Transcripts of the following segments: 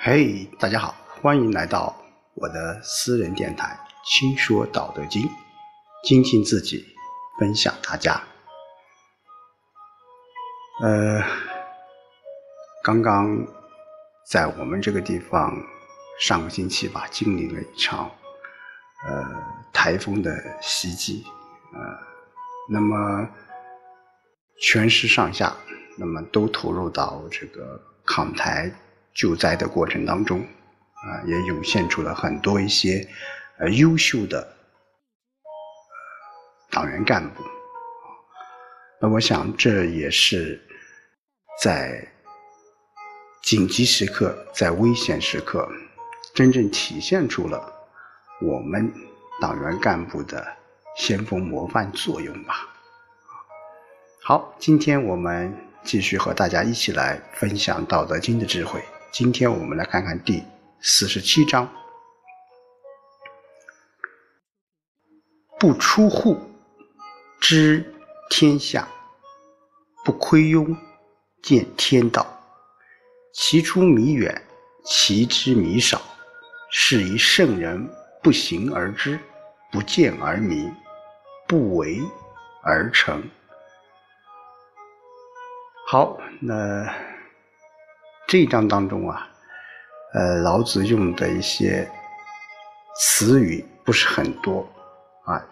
嘿，大家好，欢迎来到我的私人电台《轻说道德经》，精进自己，分享大家。呃，刚刚在我们这个地方，上个星期吧，经历了一场呃台风的袭击，呃，那么全市上下，那么都投入到这个抗台。救灾的过程当中，啊，也涌现出了很多一些呃优秀的党员干部。那我想，这也是在紧急时刻、在危险时刻，真正体现出了我们党员干部的先锋模范作用吧。好，今天我们继续和大家一起来分享《道德经》的智慧。今天我们来看看第四十七章：不出户，知天下；不窥庸，见天道。其出弥远，其知弥少。是以圣人不行而知，不见而明，不为而成。好，那。这一章当中啊，呃，老子用的一些词语不是很多啊，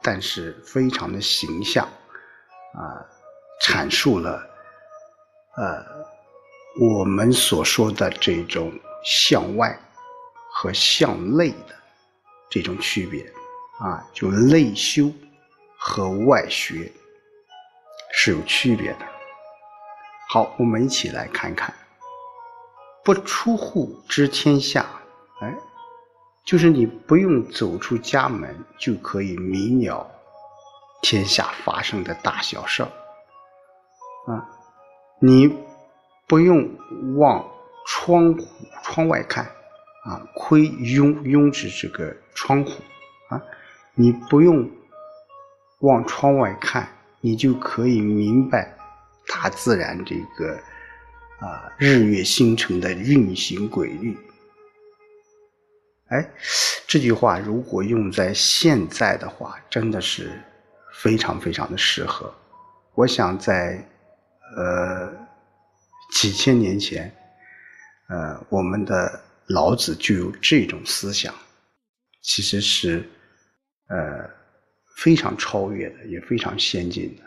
但是非常的形象啊，阐述了呃我们所说的这种向外和向内的这种区别啊，就内修和外学是有区别的。好，我们一起来看看。不出户知天下，哎，就是你不用走出家门就可以明了天下发生的大小事，啊，你不用往窗户窗外看，啊，窥拥拥指这个窗户，啊，你不用往窗外看，你就可以明白大自然这个。啊，日月星辰的运行规律。哎，这句话如果用在现在的话，真的是非常非常的适合。我想在呃几千年前，呃，我们的老子就有这种思想，其实是呃非常超越的，也非常先进的。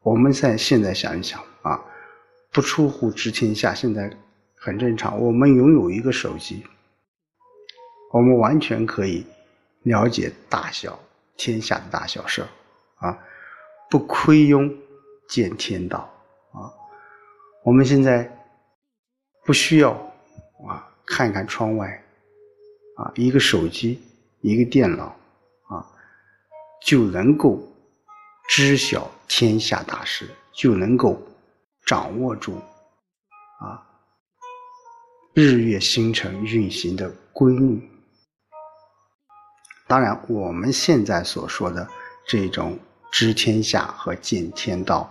我们在现在想一想啊。不出户知天下，现在很正常。我们拥有一个手机，我们完全可以了解大小天下的大小事啊！不窥庸见天道啊！我们现在不需要啊，看看窗外啊，一个手机，一个电脑啊，就能够知晓天下大事，就能够。掌握住啊日月星辰运行的规律。当然，我们现在所说的这种知天下和见天道，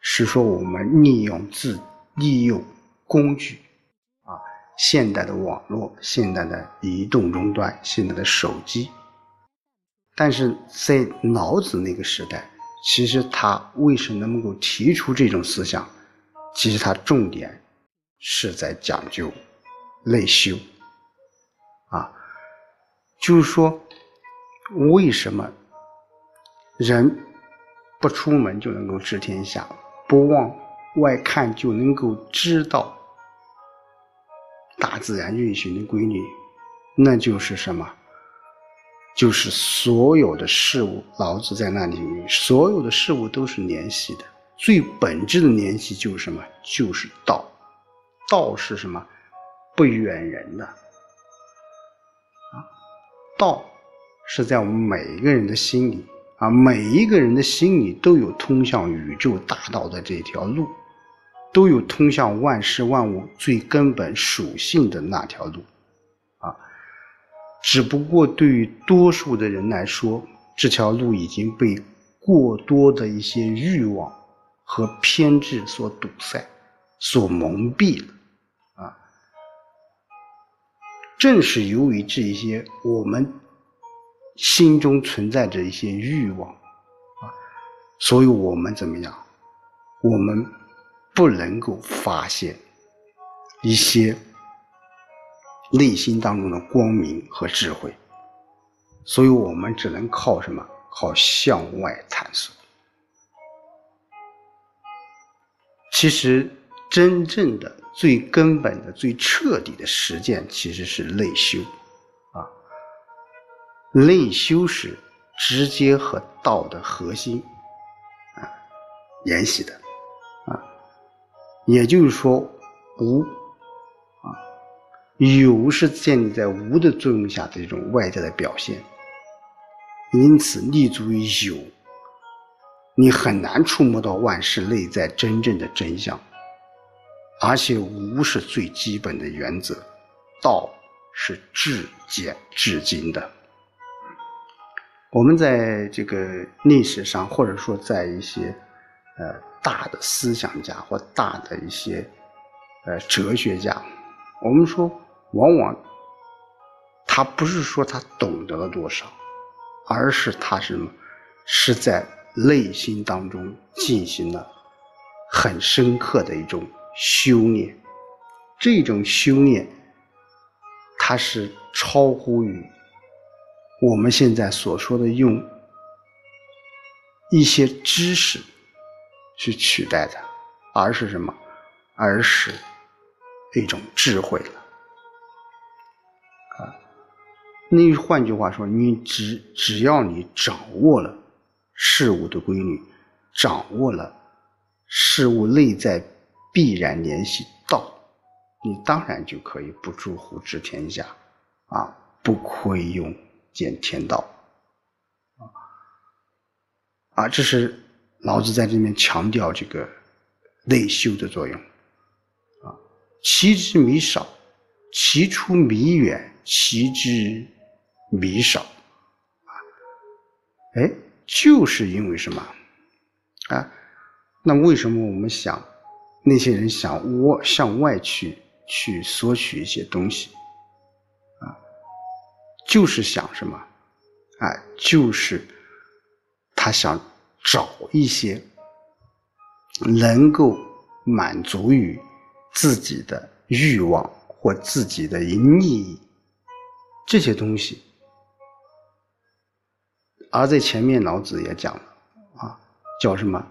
是说我们利用自利用工具啊，现代的网络、现代的移动终端、现代的手机。但是在老子那个时代。其实他为什么能够提出这种思想？其实他重点是在讲究内修啊，就是说为什么人不出门就能够知天下，不往外看就能够知道大自然运行的规律？那就是什么？就是所有的事物，老子在那里，所有的事物都是联系的。最本质的联系就是什么？就是道。道是什么？不远人的。啊，道是在我们每一个人的心里啊，每一个人的心里都有通向宇宙大道的这条路，都有通向万事万物最根本属性的那条路。只不过对于多数的人来说，这条路已经被过多的一些欲望和偏执所堵塞、所蒙蔽了，啊，正是由于这一些我们心中存在着一些欲望啊，所以我们怎么样？我们不能够发现一些内心当中的光明和智慧，所以我们只能靠什么？靠向外探索。其实，真正的。最根本的、最彻底的实践其实是内修，啊，内修是直接和道的核心啊联系的，啊，也就是说无有是建立在无的作用下的这种外在的表现，因此立足于有，你很难触摸到万事内在真正的真相。而且无是最基本的原则，道是至简至精的。我们在这个历史上，或者说在一些呃大的思想家或大的一些呃哲学家，我们说往往他不是说他懂得了多少，而是他是是在内心当中进行了很深刻的一种。修炼，这种修炼，它是超乎于我们现在所说的用一些知识去取代的，而是什么？而是一种智慧了。那换句话说，你只只要你掌握了事物的规律，掌握了事物内在。必然联系道，你当然就可以不诸乎治天下，啊，不亏用见天道，啊，啊，这是老子在这边强调这个内修的作用，啊，其之弥少，其出弥远，其之弥少，啊，哎，就是因为什么？啊，那为什么我们想？那些人想窝向外去去索取一些东西，啊，就是想什么？啊，就是他想找一些能够满足于自己的欲望或自己的利益这些东西。而在前面老子也讲了啊，叫什么？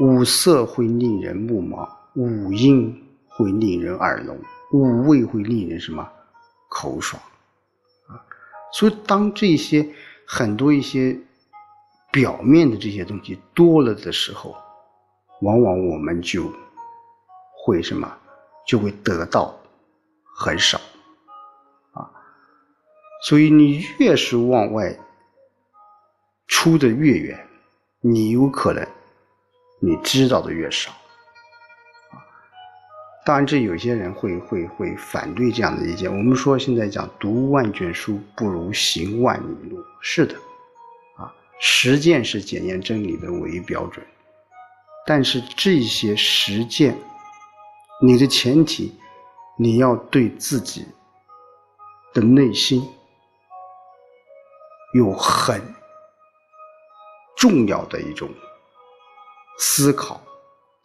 五色会令人目盲。五音会令人耳聋，五味会令人什么口爽啊？所以当这些很多一些表面的这些东西多了的时候，往往我们就会什么就会得到很少啊。所以你越是往外出的越远，你有可能你知道的越少。当然，这有些人会会会反对这样的意见。我们说现在讲读万卷书不如行万里路，是的，啊，实践是检验真理的唯一标准。但是这些实践，你的前提，你要对自己的内心有很重要的一种思考、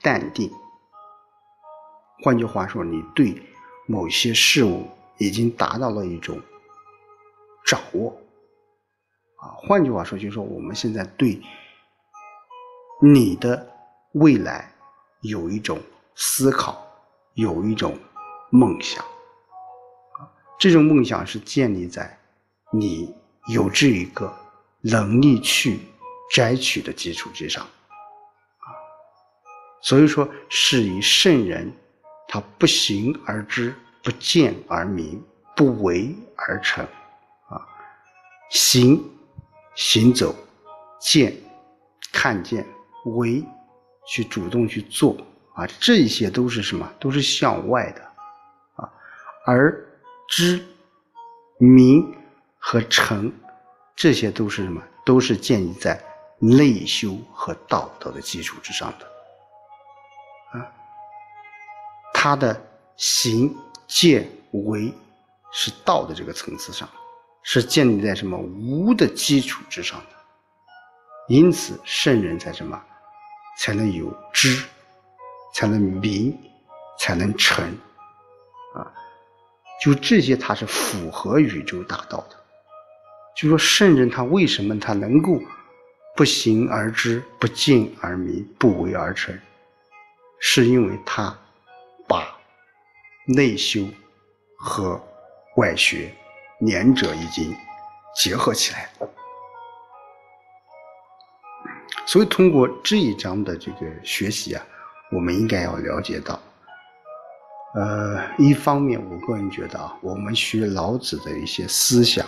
淡定。换句话说，你对某些事物已经达到了一种掌握，啊，换句话说，就是说我们现在对你的未来有一种思考，有一种梦想，这种梦想是建立在你有这一个能力去摘取的基础之上，啊，所以说是以圣人。他不行而知，不见而明，不为而成，啊，行，行走，见，看见，为，去主动去做，啊，这些都是什么？都是向外的，啊，而知，明和成，这些都是什么？都是建立在内修和道德的基础之上的。啊他的行、见、为，是道的这个层次上，是建立在什么无的基础之上的。因此，圣人才什么，才能有知，才能明，才能成，啊，就这些，他是符合宇宙大道的。就说圣人他为什么他能够不行而知，不见而明，不为而成，是因为他把内修和外学两者已经结合起来。所以，通过这一章的这个学习啊，我们应该要了解到，呃，一方面，我个人觉得啊，我们学老子的一些思想，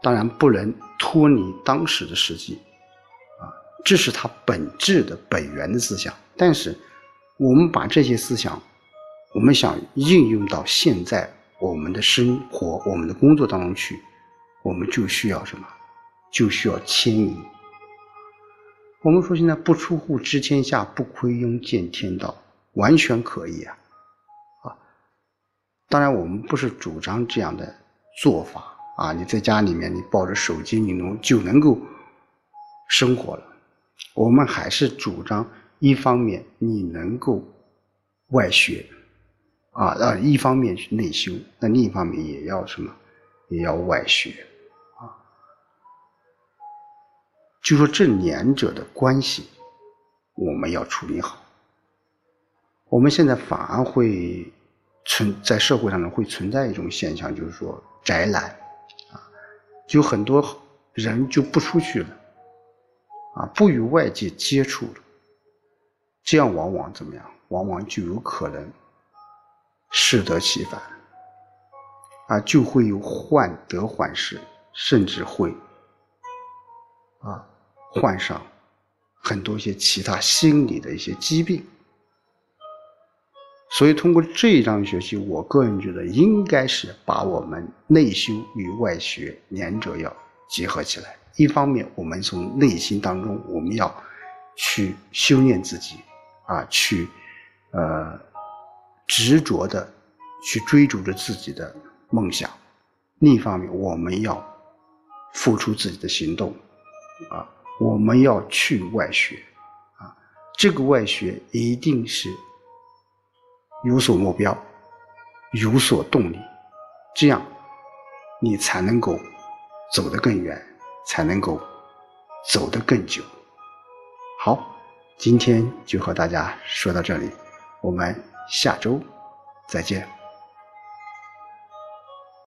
当然不能脱离当时的实际，这是他本质的本源的思想。但是，我们把这些思想，我们想应用到现在我们的生活、我们的工作当中去，我们就需要什么？就需要迁移。我们说现在不出户知天下，不窥庸见天道，完全可以啊，啊！当然我们不是主张这样的做法啊，你在家里面你抱着手机你能就能够生活了。我们还是主张一方面你能够外学啊，啊，一方面去内修，那另一方面也要什么，也要外学。啊就说这两者的关系，我们要处理好。我们现在反而会存在社会上呢，会存在一种现象，就是说宅男啊，就很多人就不出去了，啊，不与外界接触了，这样往往怎么样？往往就有可能适得其反，啊，就会有患得患失，甚至会啊。患上很多一些其他心理的一些疾病，所以通过这一章学习，我个人觉得应该是把我们内修与外学两者要结合起来。一方面，我们从内心当中我们要去修炼自己，啊，去呃执着的去追逐着自己的梦想；另一方面，我们要付出自己的行动，啊。我们要去外学，啊，这个外学一定是有所目标、有所动力，这样你才能够走得更远，才能够走得更久。好，今天就和大家说到这里，我们下周再见。